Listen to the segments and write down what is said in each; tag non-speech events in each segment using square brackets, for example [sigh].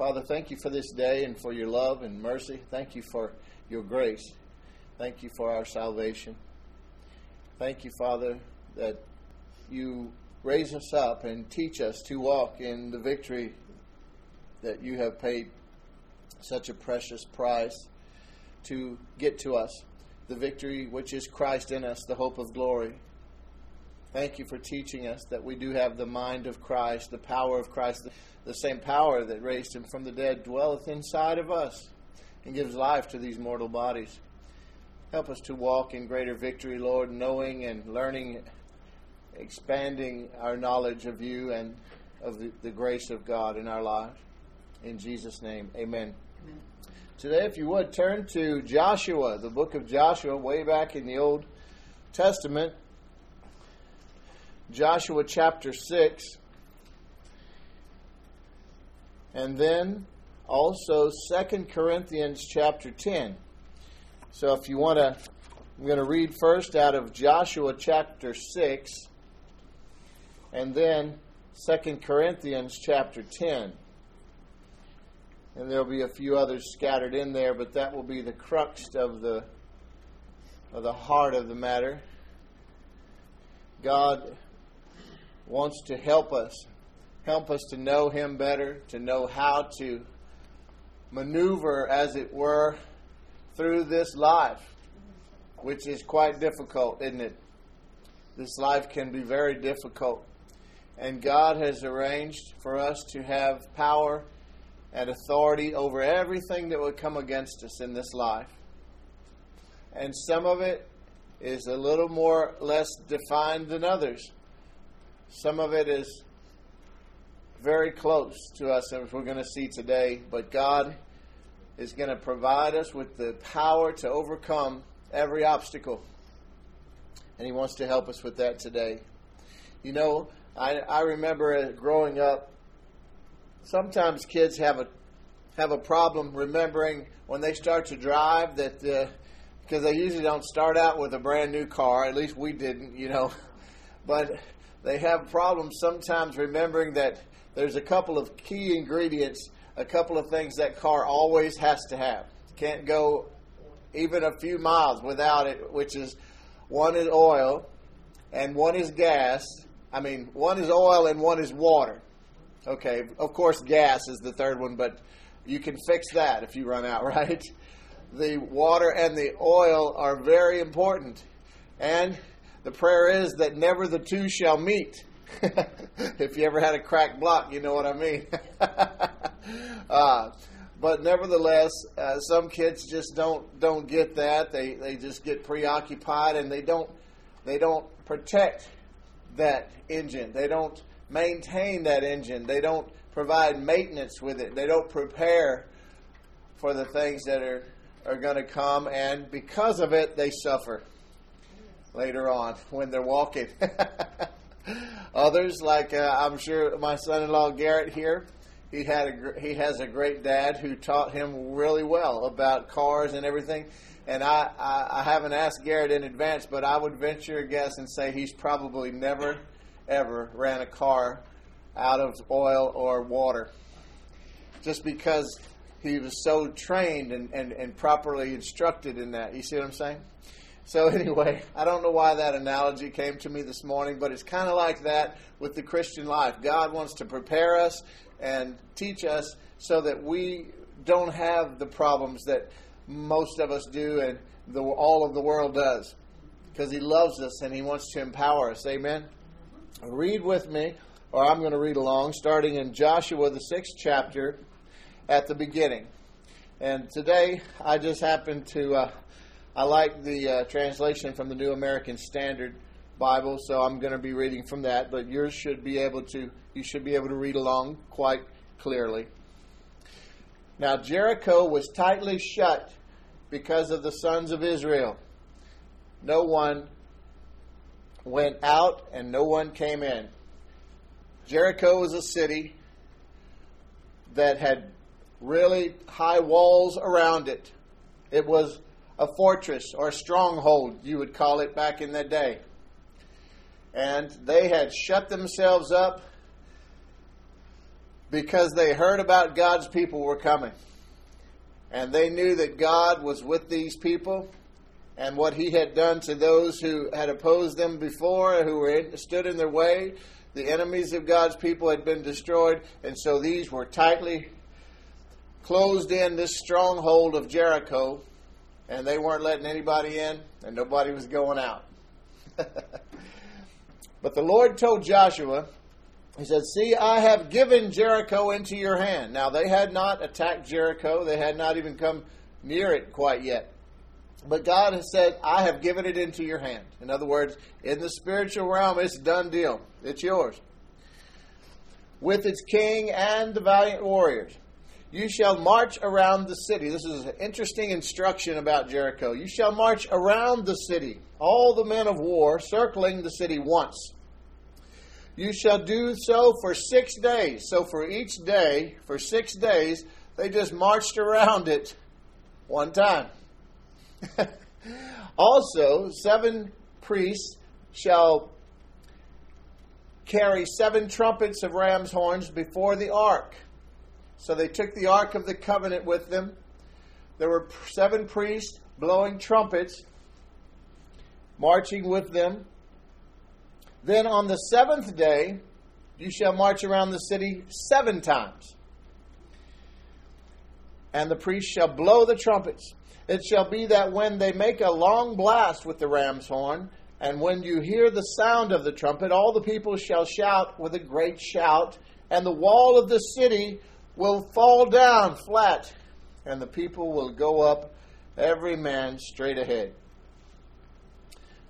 Father, thank you for this day and for your love and mercy. Thank you for your grace. Thank you for our salvation. Thank you, Father, that you raise us up and teach us to walk in the victory that you have paid such a precious price to get to us. The victory which is Christ in us, the hope of glory. Thank you for teaching us that we do have the mind of Christ, the power of Christ, the same power that raised him from the dead dwelleth inside of us and gives life to these mortal bodies. Help us to walk in greater victory, Lord, knowing and learning, expanding our knowledge of you and of the, the grace of God in our lives. In Jesus' name, amen. amen. Today, if you would, turn to Joshua, the book of Joshua, way back in the Old Testament. Joshua chapter 6. And then also Second Corinthians chapter 10. So if you want to, I'm going to read first out of Joshua chapter 6 and then Second Corinthians chapter 10. And there'll be a few others scattered in there, but that will be the crux of the of the heart of the matter. God wants to help us, help us to know Him better, to know how to maneuver, as it were, through this life, which is quite difficult, isn't it? This life can be very difficult. And God has arranged for us to have power and authority over everything that would come against us in this life. And some of it is a little more less defined than others. Some of it is very close to us, as we're going to see today. But God is going to provide us with the power to overcome every obstacle. And He wants to help us with that today. You know, I, I remember growing up, sometimes kids have a have a problem remembering when they start to drive that because uh, they usually don't start out with a brand new car. At least we didn't, you know. [laughs] But they have problems sometimes remembering that there's a couple of key ingredients, a couple of things that car always has to have. Can't go even a few miles without it, which is one is oil and one is gas. I mean, one is oil and one is water. Okay, of course, gas is the third one, but you can fix that if you run out, [laughs] right? The water and the oil are very important. And the prayer is that never the two shall meet. [laughs] if you ever had a cracked block, you know what I mean. [laughs] uh, but nevertheless, uh, some kids just don't don't get that. They they just get preoccupied and they don't they don't protect that engine. They don't maintain that engine. They don't provide maintenance with it. They don't prepare for the things that are are going to come, and because of it, they suffer later on when they're walking. [laughs] Others, like uh, I'm sure my son-in-law Garrett here, he had a he has a great dad who taught him really well about cars and everything. And I, I, I haven't asked Garrett in advance, but I would venture a guess and say he's probably never ever ran a car out of oil or water, just because he was so trained and, and, and properly instructed in that. You see what I'm saying? So, [laughs] anyway, I don't know why that analogy came to me this morning, but it's kind of like that with the Christian life. God wants to prepare us and teach us so that we don't have the problems that most of us do and the, all of the world does. Because He loves us and He wants to empower us. Amen? Read with me, or I'm going to read along, starting in Joshua, the sixth chapter, at the beginning. And today, I just happened to. Uh, I like the uh, translation from the New American Standard Bible, so I'm going to be reading from that. But yours should be able to you should be able to read along quite clearly. Now Jericho was tightly shut because of the sons of Israel. No one went out and no one came in. Jericho was a city that had really high walls around it. It was a fortress or a stronghold, you would call it back in that day. And they had shut themselves up because they heard about God's people were coming. And they knew that God was with these people and what he had done to those who had opposed them before, who were in, stood in their way. The enemies of God's people had been destroyed, and so these were tightly closed in this stronghold of Jericho, and they weren't letting anybody in, and nobody was going out. [laughs] but the Lord told Joshua, He said, See, I have given Jericho into your hand. Now, they had not attacked Jericho, they had not even come near it quite yet. But God has said, I have given it into your hand. In other words, in the spiritual realm, it's done deal. It's yours. With its king and the valiant warriors. You shall march around the city. This is an interesting instruction about Jericho. You shall march around the city, all the men of war, circling the city once. You shall do so for six days. So for each day, for six days, they just marched around it one time. [laughs] also, seven priests shall carry seven trumpets of ram's horns before the ark. So they took the ark of the covenant with them. There were seven priests blowing trumpets, marching with them. Then on the seventh day, you shall march around the city seven times. And the priests shall blow the trumpets. It shall be that when they make a long blast with the ram's horn, and when you hear the sound of the trumpet, all the people shall shout with a great shout, and the wall of the city will fall down flat, and the people will go up, every man straight ahead.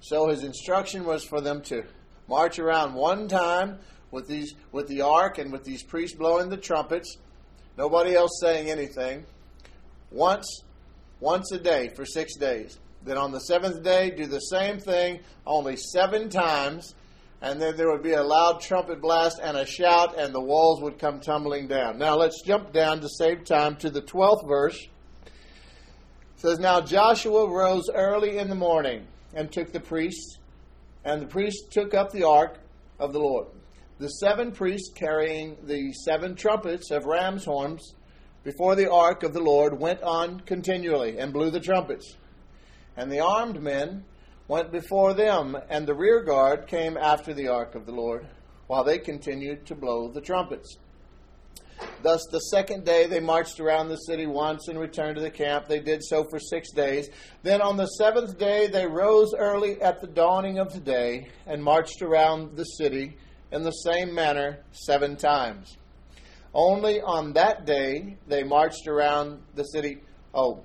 So his instruction was for them to march around one time with these with the ark and with these priests blowing the trumpets, nobody else saying anything. Once once a day for six days. Then on the seventh day, do the same thing only seven times, and then there would be a loud trumpet blast and a shout, and the walls would come tumbling down. Now let's jump down to save time to the 12th verse. It says, Now Joshua rose early in the morning and took the priests, and the priests took up the ark of the Lord. The seven priests carrying the seven trumpets of ram's horns before the ark of the Lord went on continually and blew the trumpets. And the armed men went before them, and the rear guard came after the ark of the Lord, while they continued to blow the trumpets. Thus, the second day they marched around the city once and returned to the camp. They did so for six days. Then on the seventh day they rose early at the dawning of the day and marched around the city in the same manner seven times. Only on that day they marched around the city. Oh,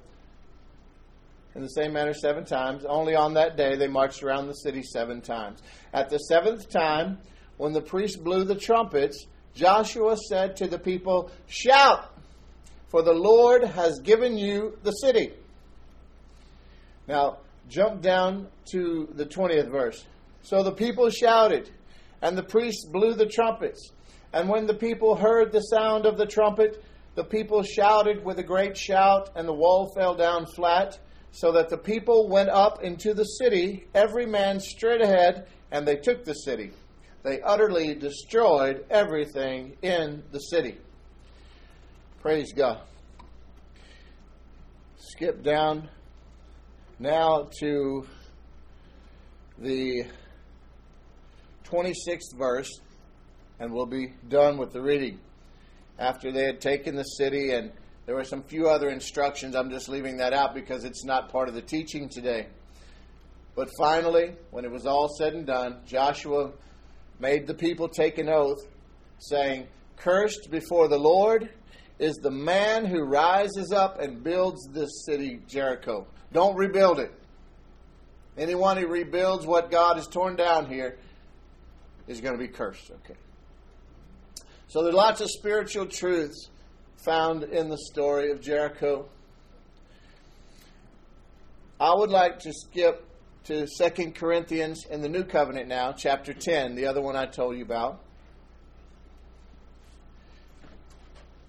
in the same manner seven times. Only on that day they marched around the city seven times. At the seventh time, when the priest blew the trumpets, Joshua said to the people, Shout, for the Lord has given you the city. Now, jump down to the 20th verse. So the people shouted, and the priests blew the trumpets. And when the people heard the sound of the trumpet, the people shouted with a great shout, and the wall fell down flat, so that the people went up into the city, every man straight ahead, and they took the city. They utterly destroyed everything in the city. Praise God. Skip down now to the 26th verse and we'll be done with the reading. After they had taken the city, and there were some few other instructions, I'm just leaving that out because it's not part of the teaching today. But finally, when it was all said and done, Joshua made the people take an oath, saying, Cursed before the Lord is the man who rises up and builds this city, Jericho. Don't rebuild it. Anyone who rebuilds what God has torn down here is going to be cursed. Okay. So there are lots of spiritual truths found in the story of Jericho. I would like to skip to 2 Corinthians in the New Covenant now, chapter 10, the other one I told you about.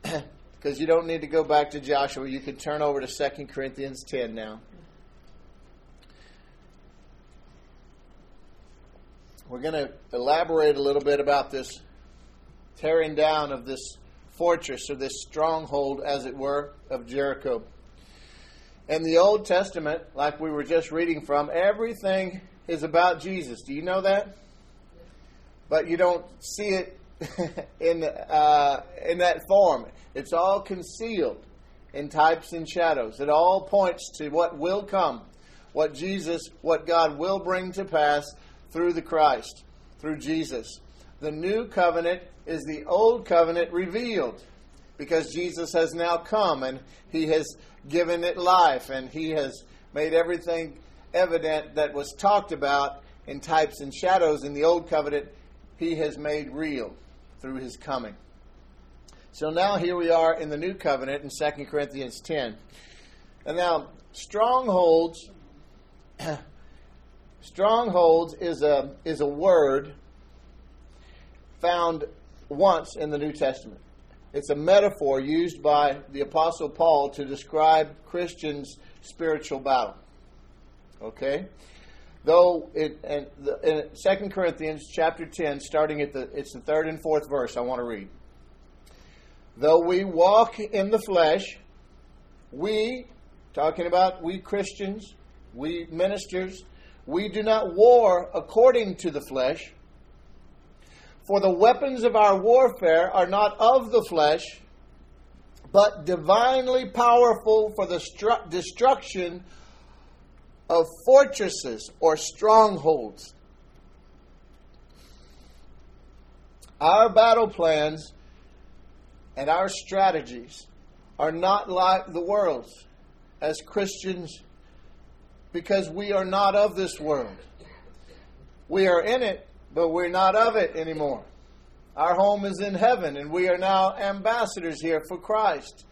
[clears throat] Because you don't need to go back to Joshua. You can turn over to 2 Corinthians 10 now. We're going to elaborate a little bit about this tearing down of this fortress or this stronghold, as it were, of Jericho. In the Old Testament, like we were just reading from, everything is about Jesus. Do you know that? But you don't see it [laughs] in uh, in that form. It's all concealed in types and shadows. It all points to what will come, what Jesus, what God will bring to pass through the Christ, through Jesus. The new covenant is the old covenant revealed because Jesus has now come and he has given it life and he has made everything evident that was talked about in types and shadows in the old covenant, he has made real through his coming. So now here we are in the new covenant in 2 Corinthians 10. And now, strongholds. [clears throat] strongholds is a, is a word found once in the New Testament. It's a metaphor used by the Apostle Paul to describe Christians' spiritual battle. Okay? Though it, in, in 2 Corinthians chapter 10, starting at the it's the third and fourth verse I want to read. Though we walk in the flesh, we, talking about we Christians, we ministers, we do not war according to the flesh. For the weapons of our warfare are not of the flesh, but divinely powerful for the stru- destruction of fortresses or strongholds. Our battle plans and our strategies are not like the world's as Christians because we are not of this world. We are in it, but we're not of it anymore. Our home is in heaven, and we are now ambassadors here for Christ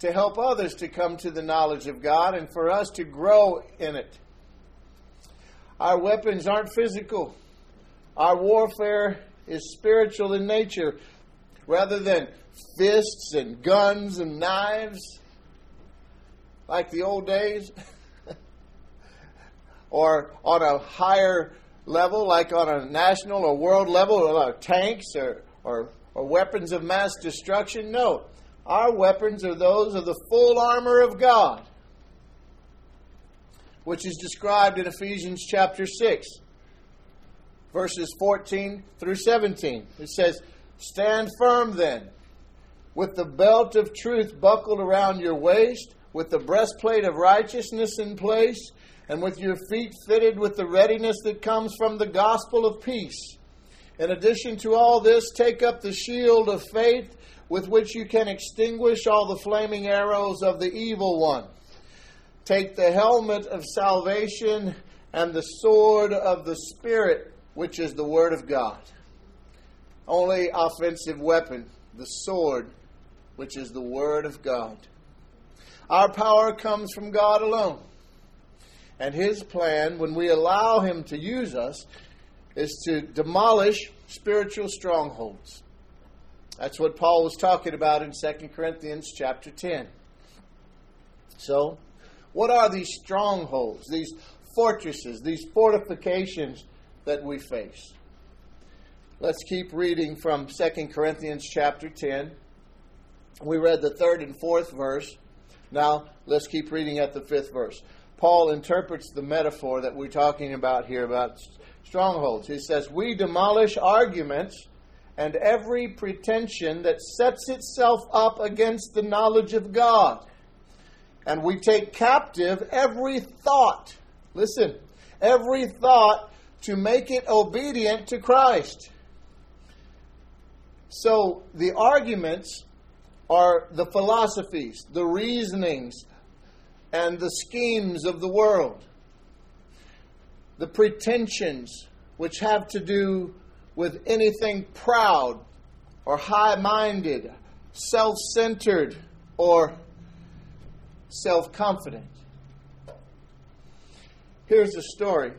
to help others to come to the knowledge of God and for us to grow in it. Our weapons aren't physical, our warfare is spiritual in nature rather than fists and guns and knives like the old days. [laughs] or on a higher level, like on a national or world level, or uh, tanks or, or, or weapons of mass destruction. No. Our weapons are those of the full armor of God, which is described in Ephesians chapter 6, verses 14 through 17. It says, Stand firm then, with the belt of truth buckled around your waist, with the breastplate of righteousness in place, and with your feet fitted with the readiness that comes from the gospel of peace. In addition to all this, take up the shield of faith with which you can extinguish all the flaming arrows of the evil one. Take the helmet of salvation and the sword of the Spirit, which is the Word of God. Only offensive weapon, the sword, which is the Word of God. Our power comes from God alone. And His plan, when we allow Him to use us, is to demolish spiritual strongholds. That's what Paul was talking about in 2 Corinthians chapter 10. So, what are these strongholds, these fortresses, these fortifications that we face? Let's keep reading from 2 Corinthians chapter 10. We read the third and fourth verse. Now, let's keep reading at the fifth verse. Paul interprets the metaphor that we're talking about here about strongholds. He says, We demolish arguments and every pretension that sets itself up against the knowledge of God. And we take captive every thought, listen, every thought to make it obedient to Christ. So the arguments are the philosophies, the reasonings, and the schemes of the world. The pretensions which have to do with anything proud or high minded, self centered, or self confident. Here's a story,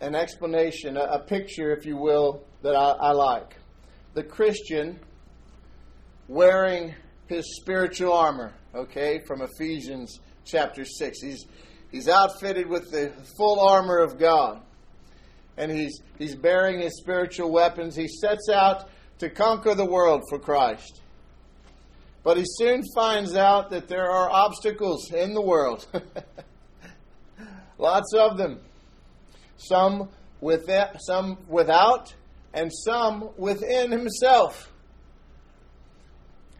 an explanation, a, a, picture, if you will, that I, I like. The Christian wearing his spiritual armor, okay, from Ephesians chapter 6. He's, he's outfitted with the full armor of God and he's, he's bearing his spiritual weapons. He sets out to conquer the world for Christ. But he soon finds out that there are obstacles in the world. [laughs] Lots of them. Some, with some without, and some within himself.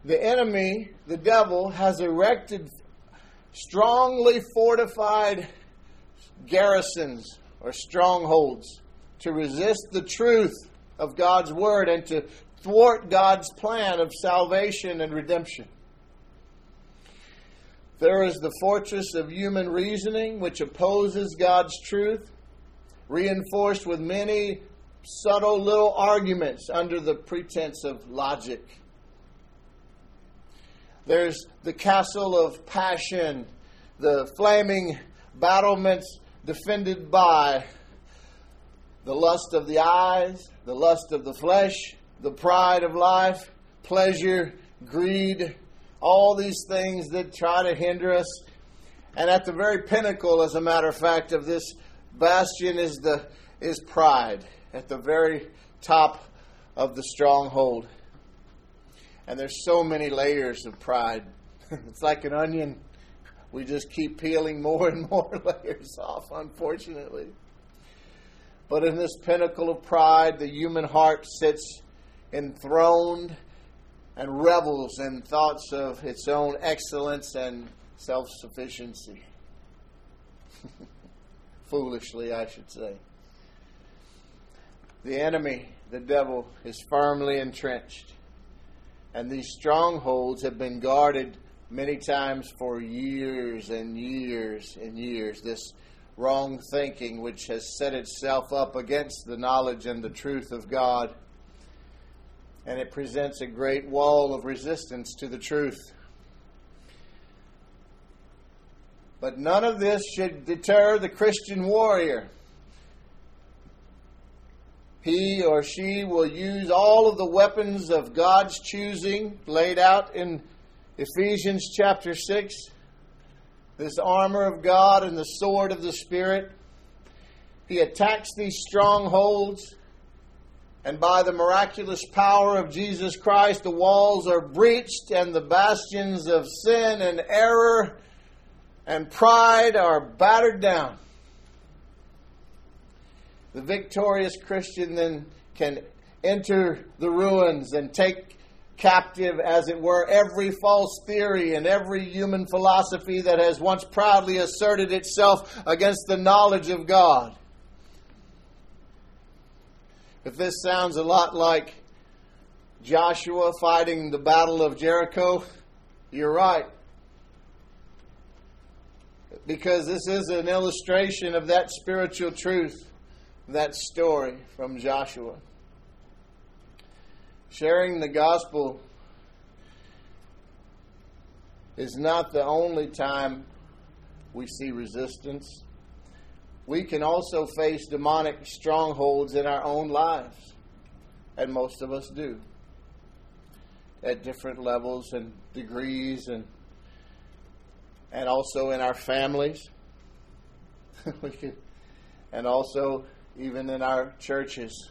The enemy, the devil, has erected strongly fortified garrisons or strongholds to resist the truth of God's word and to thwart God's plan of salvation and redemption. There is the fortress of human reasoning which opposes God's truth, reinforced with many subtle little arguments under the pretense of logic. There's the castle of passion, the flaming battlements defended by the lust of the eyes, the lust of the flesh, the pride of life, pleasure, greed, all these things that try to hinder us. And at the very pinnacle, as a matter of fact, of this bastion is the is pride at the very top of the stronghold. And there's so many layers of pride. [laughs] it's like an onion. We just keep peeling more and [laughs] more layers off, unfortunately. But in this pinnacle of pride, the human heart sits enthroned and revels in thoughts of its own excellence and self sufficiency. [laughs] Foolishly, I should say. The enemy, the devil, is firmly entrenched. And these strongholds have been guarded many times for years and years and years. This wrong thinking, which has set itself up against the knowledge and the truth of God. And it presents a great wall of resistance to the truth. But none of this should deter the Christian warrior he or she will use all of the weapons of God's choosing laid out in Ephesians chapter 6. This armor of God and the sword of the Spirit. He attacks these strongholds, and by the miraculous power of Jesus Christ, the walls are breached, and the bastions of sin and error and pride are battered down. The victorious Christian then can enter the ruins and take captive, as it were, every false theory and every human philosophy that has once proudly asserted itself against the knowledge of God. If this sounds a lot like Joshua fighting the Battle of Jericho, you're right. Because this is an illustration of that spiritual truth that story from Joshua. Sharing the gospel is not the only time we see resistance. We can also face demonic strongholds in our own lives, and most of us do, at different levels and degrees, and and also in our families. [laughs] we can, and also even in our churches.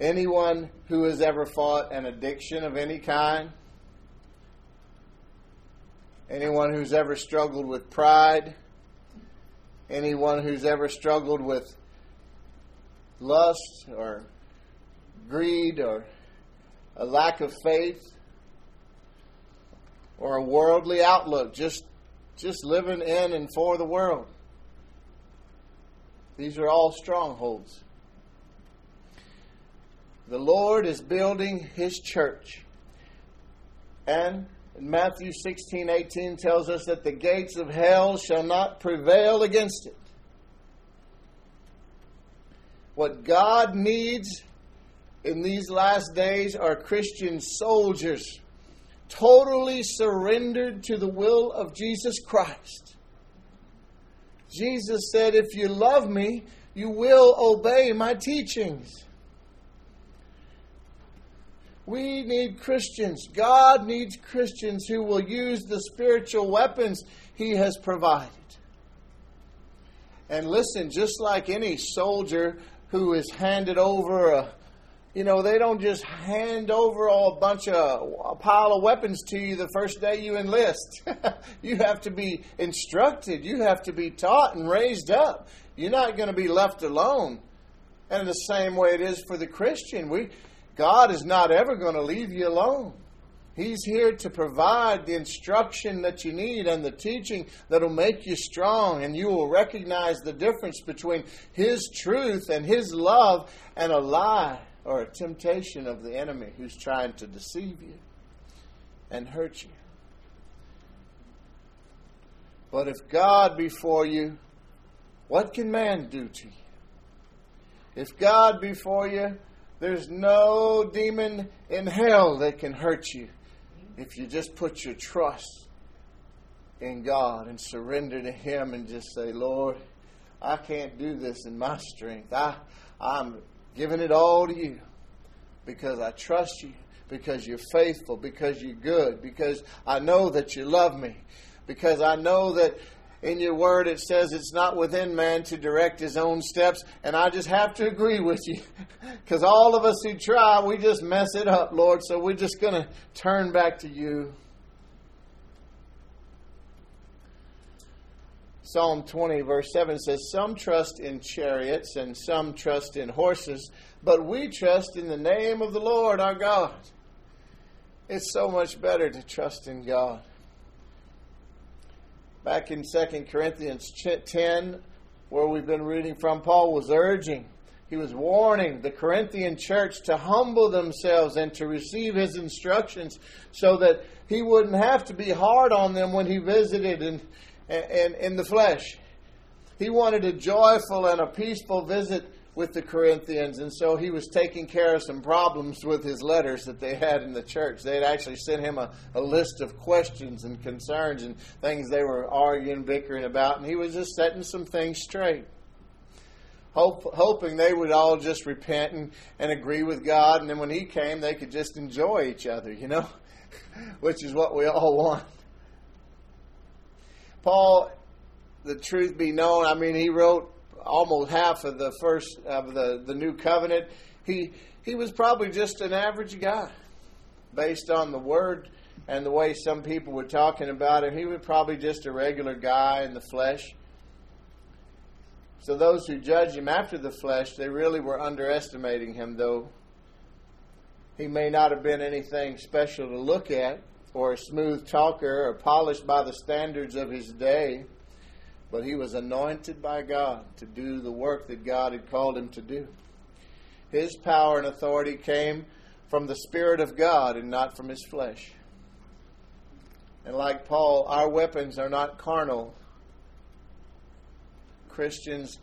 Anyone who has ever fought an addiction of any kind, anyone who's ever struggled with pride, anyone who's ever struggled with lust or greed or a lack of faith or a worldly outlook, just just living in and for the world. These are all strongholds. The Lord is building his church. And Matthew 16, 18 tells us that the gates of hell shall not prevail against it. What God needs in these last days are Christian soldiers totally surrendered to the will of Jesus Christ. Jesus said, If you love me, you will obey my teachings. We need Christians. God needs Christians who will use the spiritual weapons He has provided. And listen, just like any soldier who is handed over a, you know, they don't just hand over a bunch of a pile of weapons to you the first day you enlist. [laughs] you have to be instructed. You have to be taught and raised up. You're not going to be left alone. And the same way it is for the Christian, we God is not ever going to leave you alone. He's here to provide the instruction that you need and the teaching that'll make you strong, and you will recognize the difference between His truth and His love and a lie or a temptation of the enemy who's trying to deceive you and hurt you. But if God be for you, what can man do to you? If God be for you, there's no demon in hell that can hurt you if you just put your trust in God and surrender to Him and just say, Lord, I can't do this in my strength. I, I'm giving it all to you. Because I trust you, because you're faithful, because you're good, because I know that you love me, because I know that in your word it says it's not within man to direct his own steps, and I just have to agree with you. [laughs] Because all of us who try, we just mess it up, Lord, so we're just going to turn back to you. Psalm 20, verse 7 says, Some trust in chariots and some trust in horses, but we trust in the name of the Lord our God. It's so much better to trust in God. Back in 2 Corinthians 10, where we've been reading from, Paul was urging, he was warning the Corinthian church to humble themselves and to receive his instructions so that he wouldn't have to be hard on them when he visited and and in the flesh. He wanted a joyful and a peaceful visit with the Corinthians, and so he was taking care of some problems with his letters that they had in the church. They had actually sent him a, a list of questions and concerns and things they were arguing, bickering about, and he was just setting some things straight. Hope, hoping they would all just repent and, and agree with God, and then when he came, they could just enjoy each other, you know, [laughs] which is what we all [laughs] want. Paul, the truth be known, I mean, he wrote almost half of the first of the, the new covenant. He he was probably just an average guy, based on the word and the way some people were talking about him. He was probably just a regular guy in the flesh. So those who judge him after the flesh, they really were underestimating him, though he may not have been anything special to look at or a smooth talker or polished by the standards of his day, but he was anointed by God to do the work that God had called him to do. His power and authority came from the Spirit of God and not from his flesh. And like Paul, our weapons are not carnal. Christians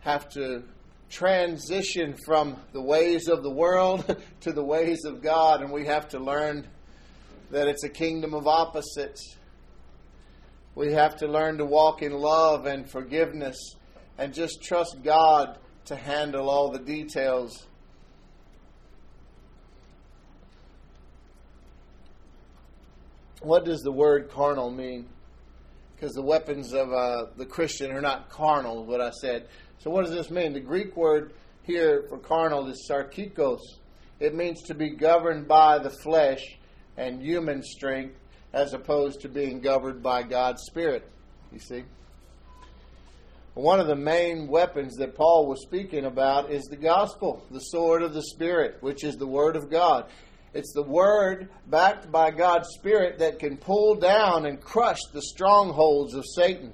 have to transition from the ways of the world [laughs] to the ways of God, and we have to learn that it's a kingdom of opposites. We have to learn to walk in love and forgiveness and just trust God to handle all the details. What does the word carnal mean? Because the weapons of uh, the Christian are not carnal, what I said. So, what does this mean? The Greek word here for carnal is sarkikos. It means to be governed by the flesh and human strength as opposed to being governed by God's Spirit. You see? One of the main weapons that Paul was speaking about is the gospel, the sword of the Spirit, which is the Word of God. It's the Word backed by God's Spirit that can pull down and crush the strongholds of Satan.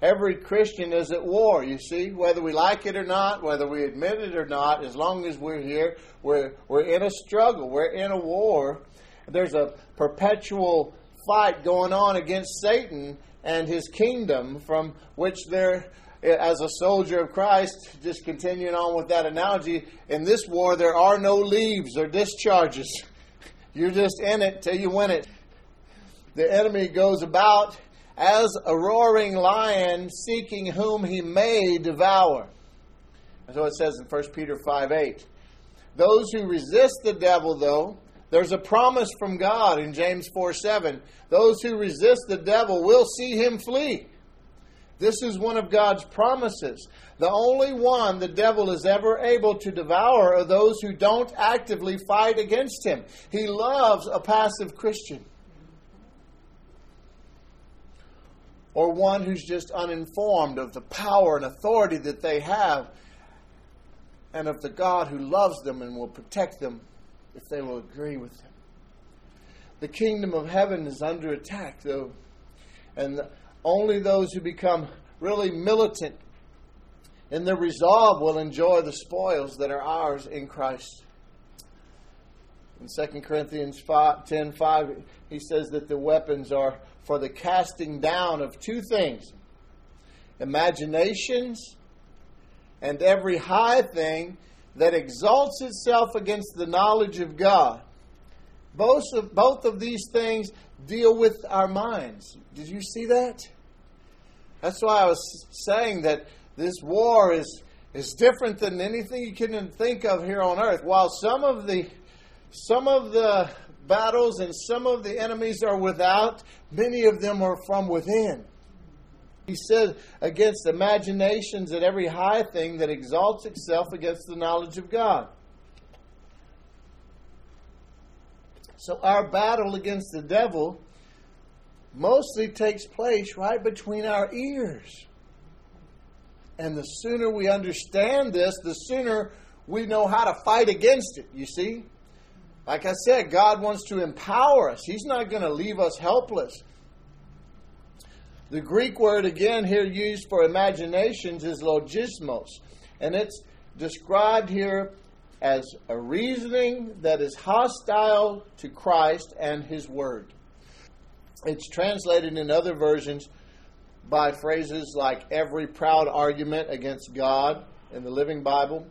Every Christian is at war, you see, whether we like it or not, whether we admit it or not, as long as we're here, we're, we're in a struggle, we're in a war there's a perpetual fight going on against Satan and his kingdom, from which there, as a soldier of Christ, just continuing on with that analogy, in this war there are no leaves or discharges. [laughs] You're just in it till you win it. The enemy goes about as a roaring lion seeking whom he may devour. That's what it says in 1 Peter 5 8. Those who resist the devil, though, there's a promise from God in James 4 7. Those who resist the devil will see him flee. This is one of God's promises. The only one the devil is ever able to devour are those who don't actively fight against him. He loves a passive Christian. Or one who's just uninformed of the power and authority that they have and of the God who loves them and will protect them if they will agree with him. The kingdom of heaven is under attack, though, and only those who become really militant in their resolve will enjoy the spoils that are ours in Christ. In 2 Corinthians 5, 10 5, he says that the weapons are for the casting down of two things imaginations and every high thing that exalts itself against the knowledge of God. Both of, both of these things deal with our minds. Did you see that? That's why I was saying that this war is, is different than anything you can think of here on earth. While some of the some of the battles and some of the enemies are without, many of them are from within. He said, against imaginations and every high thing that exalts itself against the knowledge of God. So our battle against the devil mostly takes place right between our ears. And the sooner we understand this, the sooner we know how to fight against it, you see? Like I said, God wants to empower us. He's not going to leave us helpless. The Greek word again here used for imaginations is logismos, and it's described here as a reasoning that is hostile to Christ and His Word. It's translated in other versions by phrases like every proud argument against God in the Living Bible.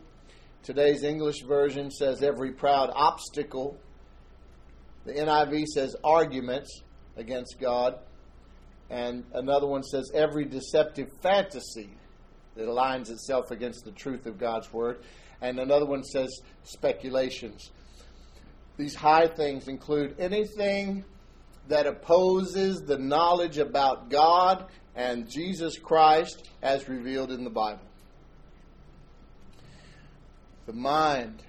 Today's English version says every proud obstacle. The NIV says arguments against God. And another one says every deceptive fantasy that aligns itself against the truth of God's Word. And another one says speculations. These high things include anything that opposes the knowledge about God and Jesus Christ as revealed in the Bible. The mind.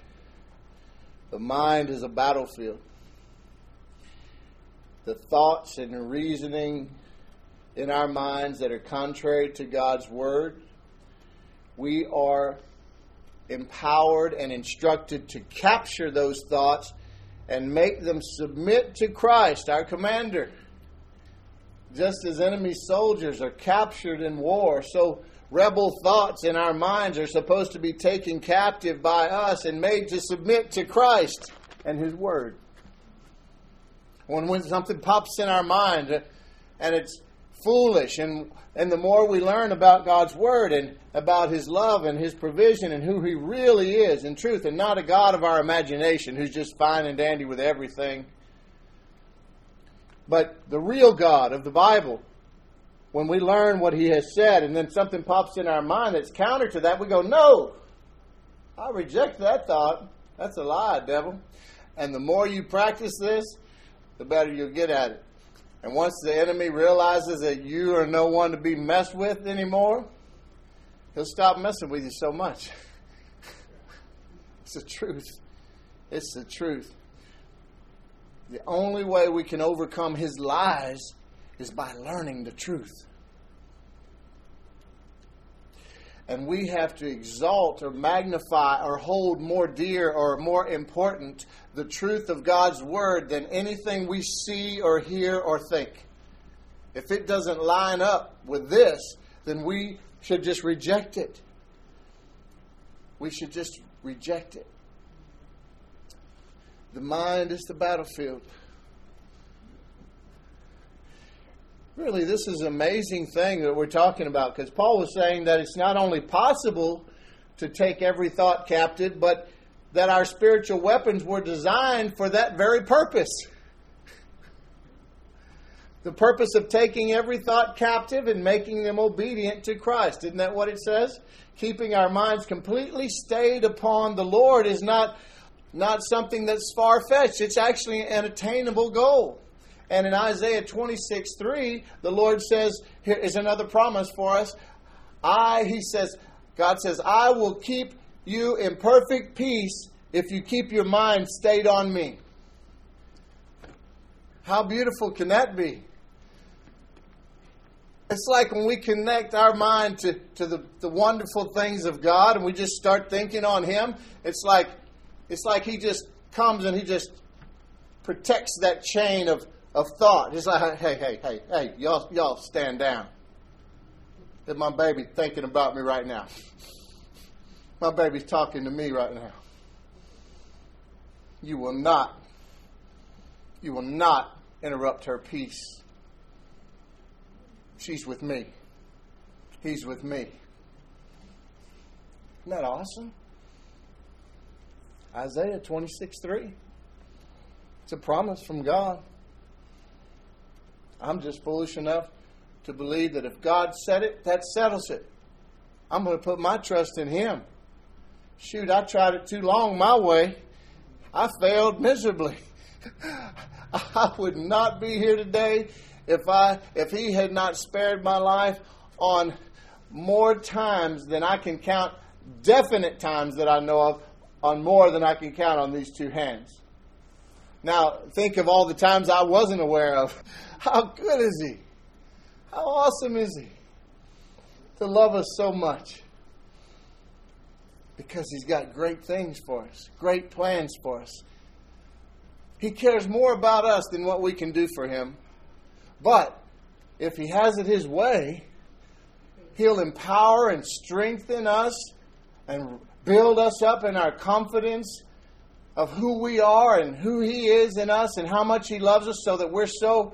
The mind is a battlefield. The thoughts and reasoning in our minds that are contrary to God's Word, we are empowered and instructed to capture those thoughts and make them submit to Christ, our commander. Just as enemy soldiers are captured in war, so rebel thoughts in our minds are supposed to be taken captive by us and made to submit to Christ and His Word. When, when something pops in our mind uh, and it's foolish and and the more we learn about God's Word and about His love and His provision and who He really is in truth, and not a God of our imagination who's just fine and dandy with everything, but the real God of the Bible, when we learn what He has said and then something pops in our mind that's counter to that, we go, No, I reject that thought. That's a lie, devil. And the more you practice this, the better you'll get at it. And once the enemy realizes that you are no one to be messed with anymore, he'll stop messing with you so much. [laughs] it's the truth. It's the truth. The only way we can overcome his lies is by learning the truth. and we have to exalt or magnify or hold more dear or more important the truth of God's Word than anything we see or hear or think. If it doesn't line up with this, then we should just reject it. We should just reject it. The mind is the battlefield. Really, this is an amazing thing that we're talking about because Paul was saying that it's not only possible to take every thought captive, but that our spiritual weapons were designed for that very purpose. The purpose of taking every thought captive and making them obedient to Christ. Isn't that what it says? Keeping our minds completely stayed upon the Lord is not, not something that's far fetched, it's actually an attainable goal. And in Isaiah 26 3, the Lord says, here is another promise for us. I, he says, God says, I will keep you in perfect peace if you keep your mind stayed on me. How beautiful can that be? It's like when we connect our mind to, to the, the wonderful things of God and we just start thinking on Him, it's like it's like He just comes and He just protects that chain of, of thought. He's like, hey, hey, hey, hey, y'all, y'all stand down. That my baby thinking about me right now. My baby's talking to me right now. You will not, you will not interrupt her peace. She's with me. He's with me. Isn't that awesome? Isaiah 26 3. It's a promise from God. I'm just foolish enough to believe that if God said it, that settles it. I'm going to put my trust in Him. Shoot, I tried it too long my way. I failed miserably. [laughs] I would not be here today if I if he had not spared my life on more times than I can count definite times that I know of on more than I can count on these two hands. Now, think of all the times I wasn't aware of. [laughs] How good is he? How awesome is he? To love us so much. Because he's got great things for us, great plans for us. He cares more about us than what we can do for him. But if he has it his way, he'll empower and strengthen us and build us up in our confidence of who we are and who he is in us and how much he loves us so that we're so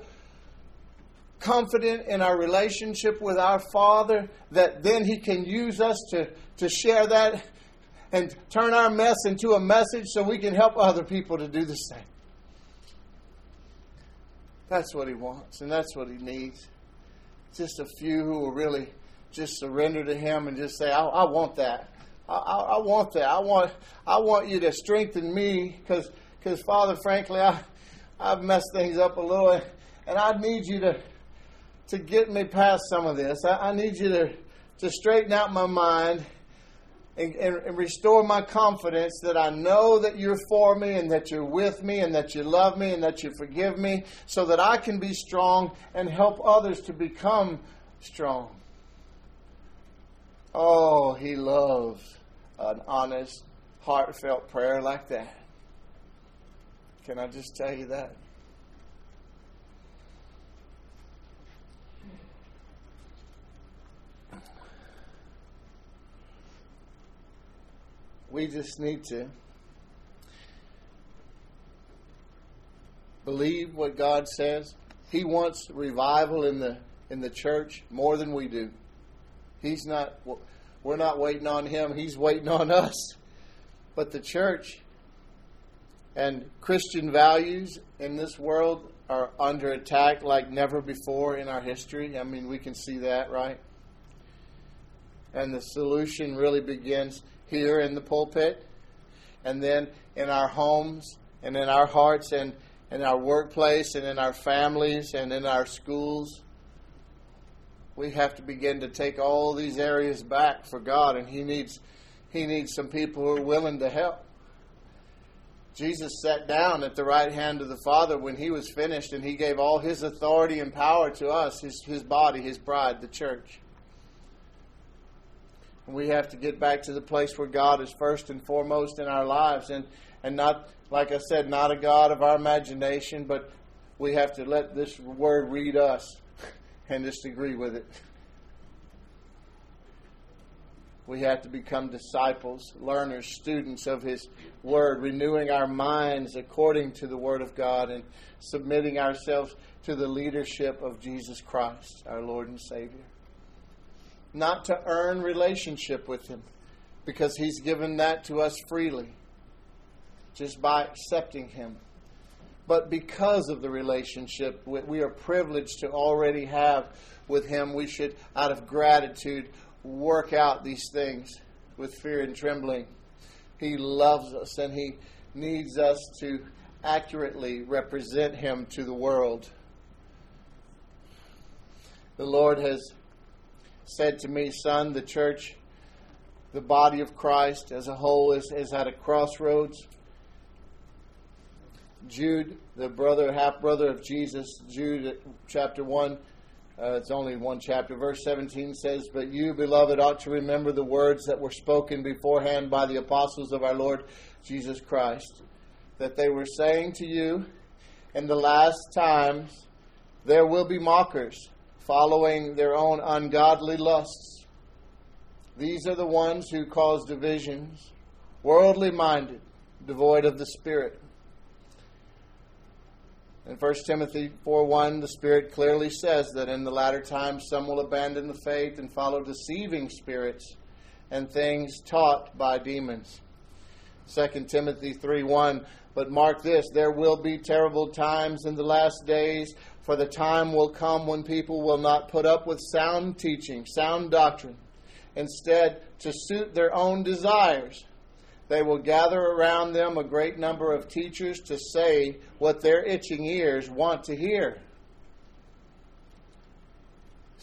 confident in our relationship with our Father that then He can use us to, to share that and turn our mess into a message so we can help other people to do the same. That's what he wants, and that's what he needs. Just a few who will really just surrender to him and just say, I, I want that. I, I, I, want that. I want, I want you to strengthen me because, because Father, frankly, I, I've messed things up a little, and I need you to, to get me past some of this. I, I need you to, to straighten out my mind and, and, and, restore my confidence that I know that you're for me and that you're with me and that you love me and that you forgive me so that I can be strong and help others to become strong. Oh, he loves an honest, heartfelt prayer like that. Can I just tell you that? We just need to believe what God says. He wants revival in the in the church more than we do. He's not we're not waiting on him, he's waiting on us. But the church and Christian values in this world are under attack like never before in our history. I mean, we can see that, right? And the solution really begins here in the pulpit, and then in our homes, and in our hearts, and in our workplace, and in our families, and in our schools. We have to begin to take all these areas back for God, and He needs He needs some people who are willing to help. Jesus sat down at the right hand of the Father when he was finished, and he gave all his authority and power to us, his, his body, his bride, the church. We have to get back to the place where God is first and foremost in our lives and, and not, like I said, not a God of our imagination, but we have to let this word read us [laughs] and just agree with it. We have to become disciples, learners, students of His Word, renewing our minds according to the Word of God and submitting ourselves to the leadership of Jesus Christ, our Lord and Savior not to earn relationship with Him because He's given that to us freely just by accepting Him. But because of the relationship we are privileged to already have with Him, we should, out of gratitude, work out these things with fear and trembling. He loves us and He needs us to accurately represent Him to the world The Lord has said to me, Son, the church, the body of Christ as a whole, is, is at a crossroads. Jude, the brother, half brother of Jesus, Jude, chapter 1, uh, it's only one chapter. Verse 17 says, But you, beloved, ought to remember the words that were spoken beforehand by the apostles of our Lord Jesus Christ, that they were saying to you, In the last times there will be mockers, following their own ungodly lusts. These are the ones who cause divisions, worldly minded, devoid of the Spirit in 1 Timothy 4:1, the Spirit clearly says that in the latter times some will abandon the faith and follow deceiving spirits and things taught by demons. 2 Timothy 3:1, but mark this, there will be terrible times in the last days, for the time will come when people will not put up with sound teaching, sound doctrine. Instead, to suit their own desires, they will gather around them a great number of teachers to say what their itching ears want to hear.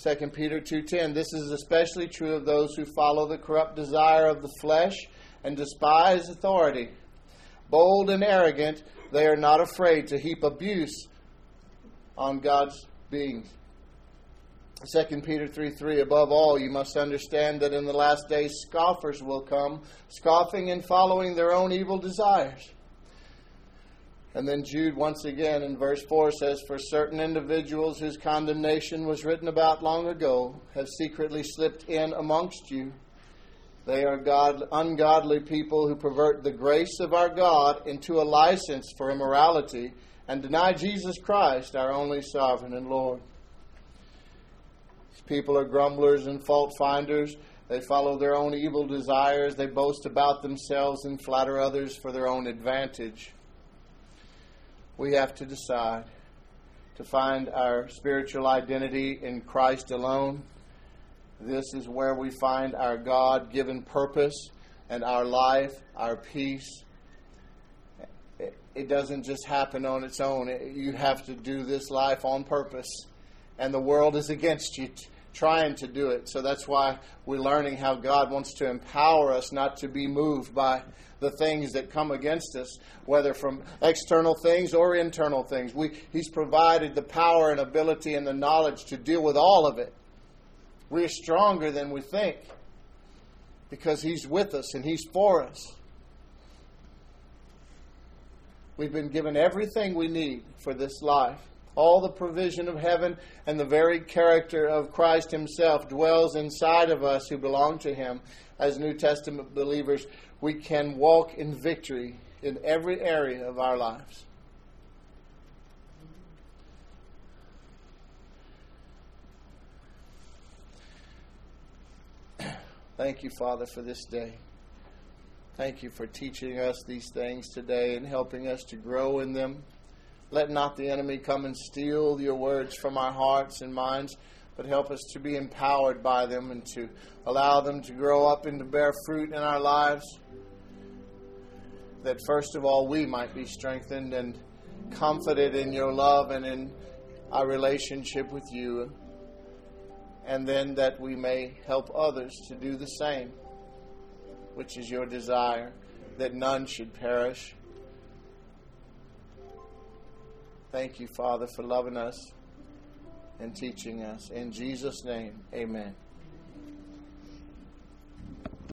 2 Peter 2:10 This is especially true of those who follow the corrupt desire of the flesh and despise authority. Bold and arrogant, they are not afraid to heap abuse on God's beings. 2 Peter 3 3 Above all, you must understand that in the last days scoffers will come, scoffing and following their own evil desires. And then Jude, once again, in verse 4 says, For certain individuals whose condemnation was written about long ago have secretly slipped in amongst you. They are God, ungodly people who pervert the grace of our God into a license for immorality and deny Jesus Christ, our only sovereign and Lord. These people are grumblers and fault finders. They follow their own evil desires. They boast about themselves and flatter others for their own advantage. We have to decide to find our spiritual identity in Christ alone. This is where we find our God given purpose and our life, our peace. It doesn't just happen on its own. You have to do this life on purpose. And the world is against you trying to do it. So that's why we're learning how God wants to empower us not to be moved by the things that come against us, whether from external things or internal things. We, he's provided the power and ability and the knowledge to deal with all of it. We're stronger than we think because He's with us and He's for us. We've been given everything we need for this life all the provision of heaven and the very character of Christ Himself dwells inside of us who belong to Him. As New Testament believers, we can walk in victory in every area of our lives. Thank you, Father, for this day. Thank you for teaching us these things today and helping us to grow in them. Let not the enemy come and steal your words from our hearts and minds, but help us to be empowered by them and to allow them to grow up and to bear fruit in our lives. That first of all, we might be strengthened and comforted in your love and in our relationship with you. And then that we may help others to do the same, which is your desire, that none should perish Thank you, Father, for loving us and teaching us. In Jesus' name, amen.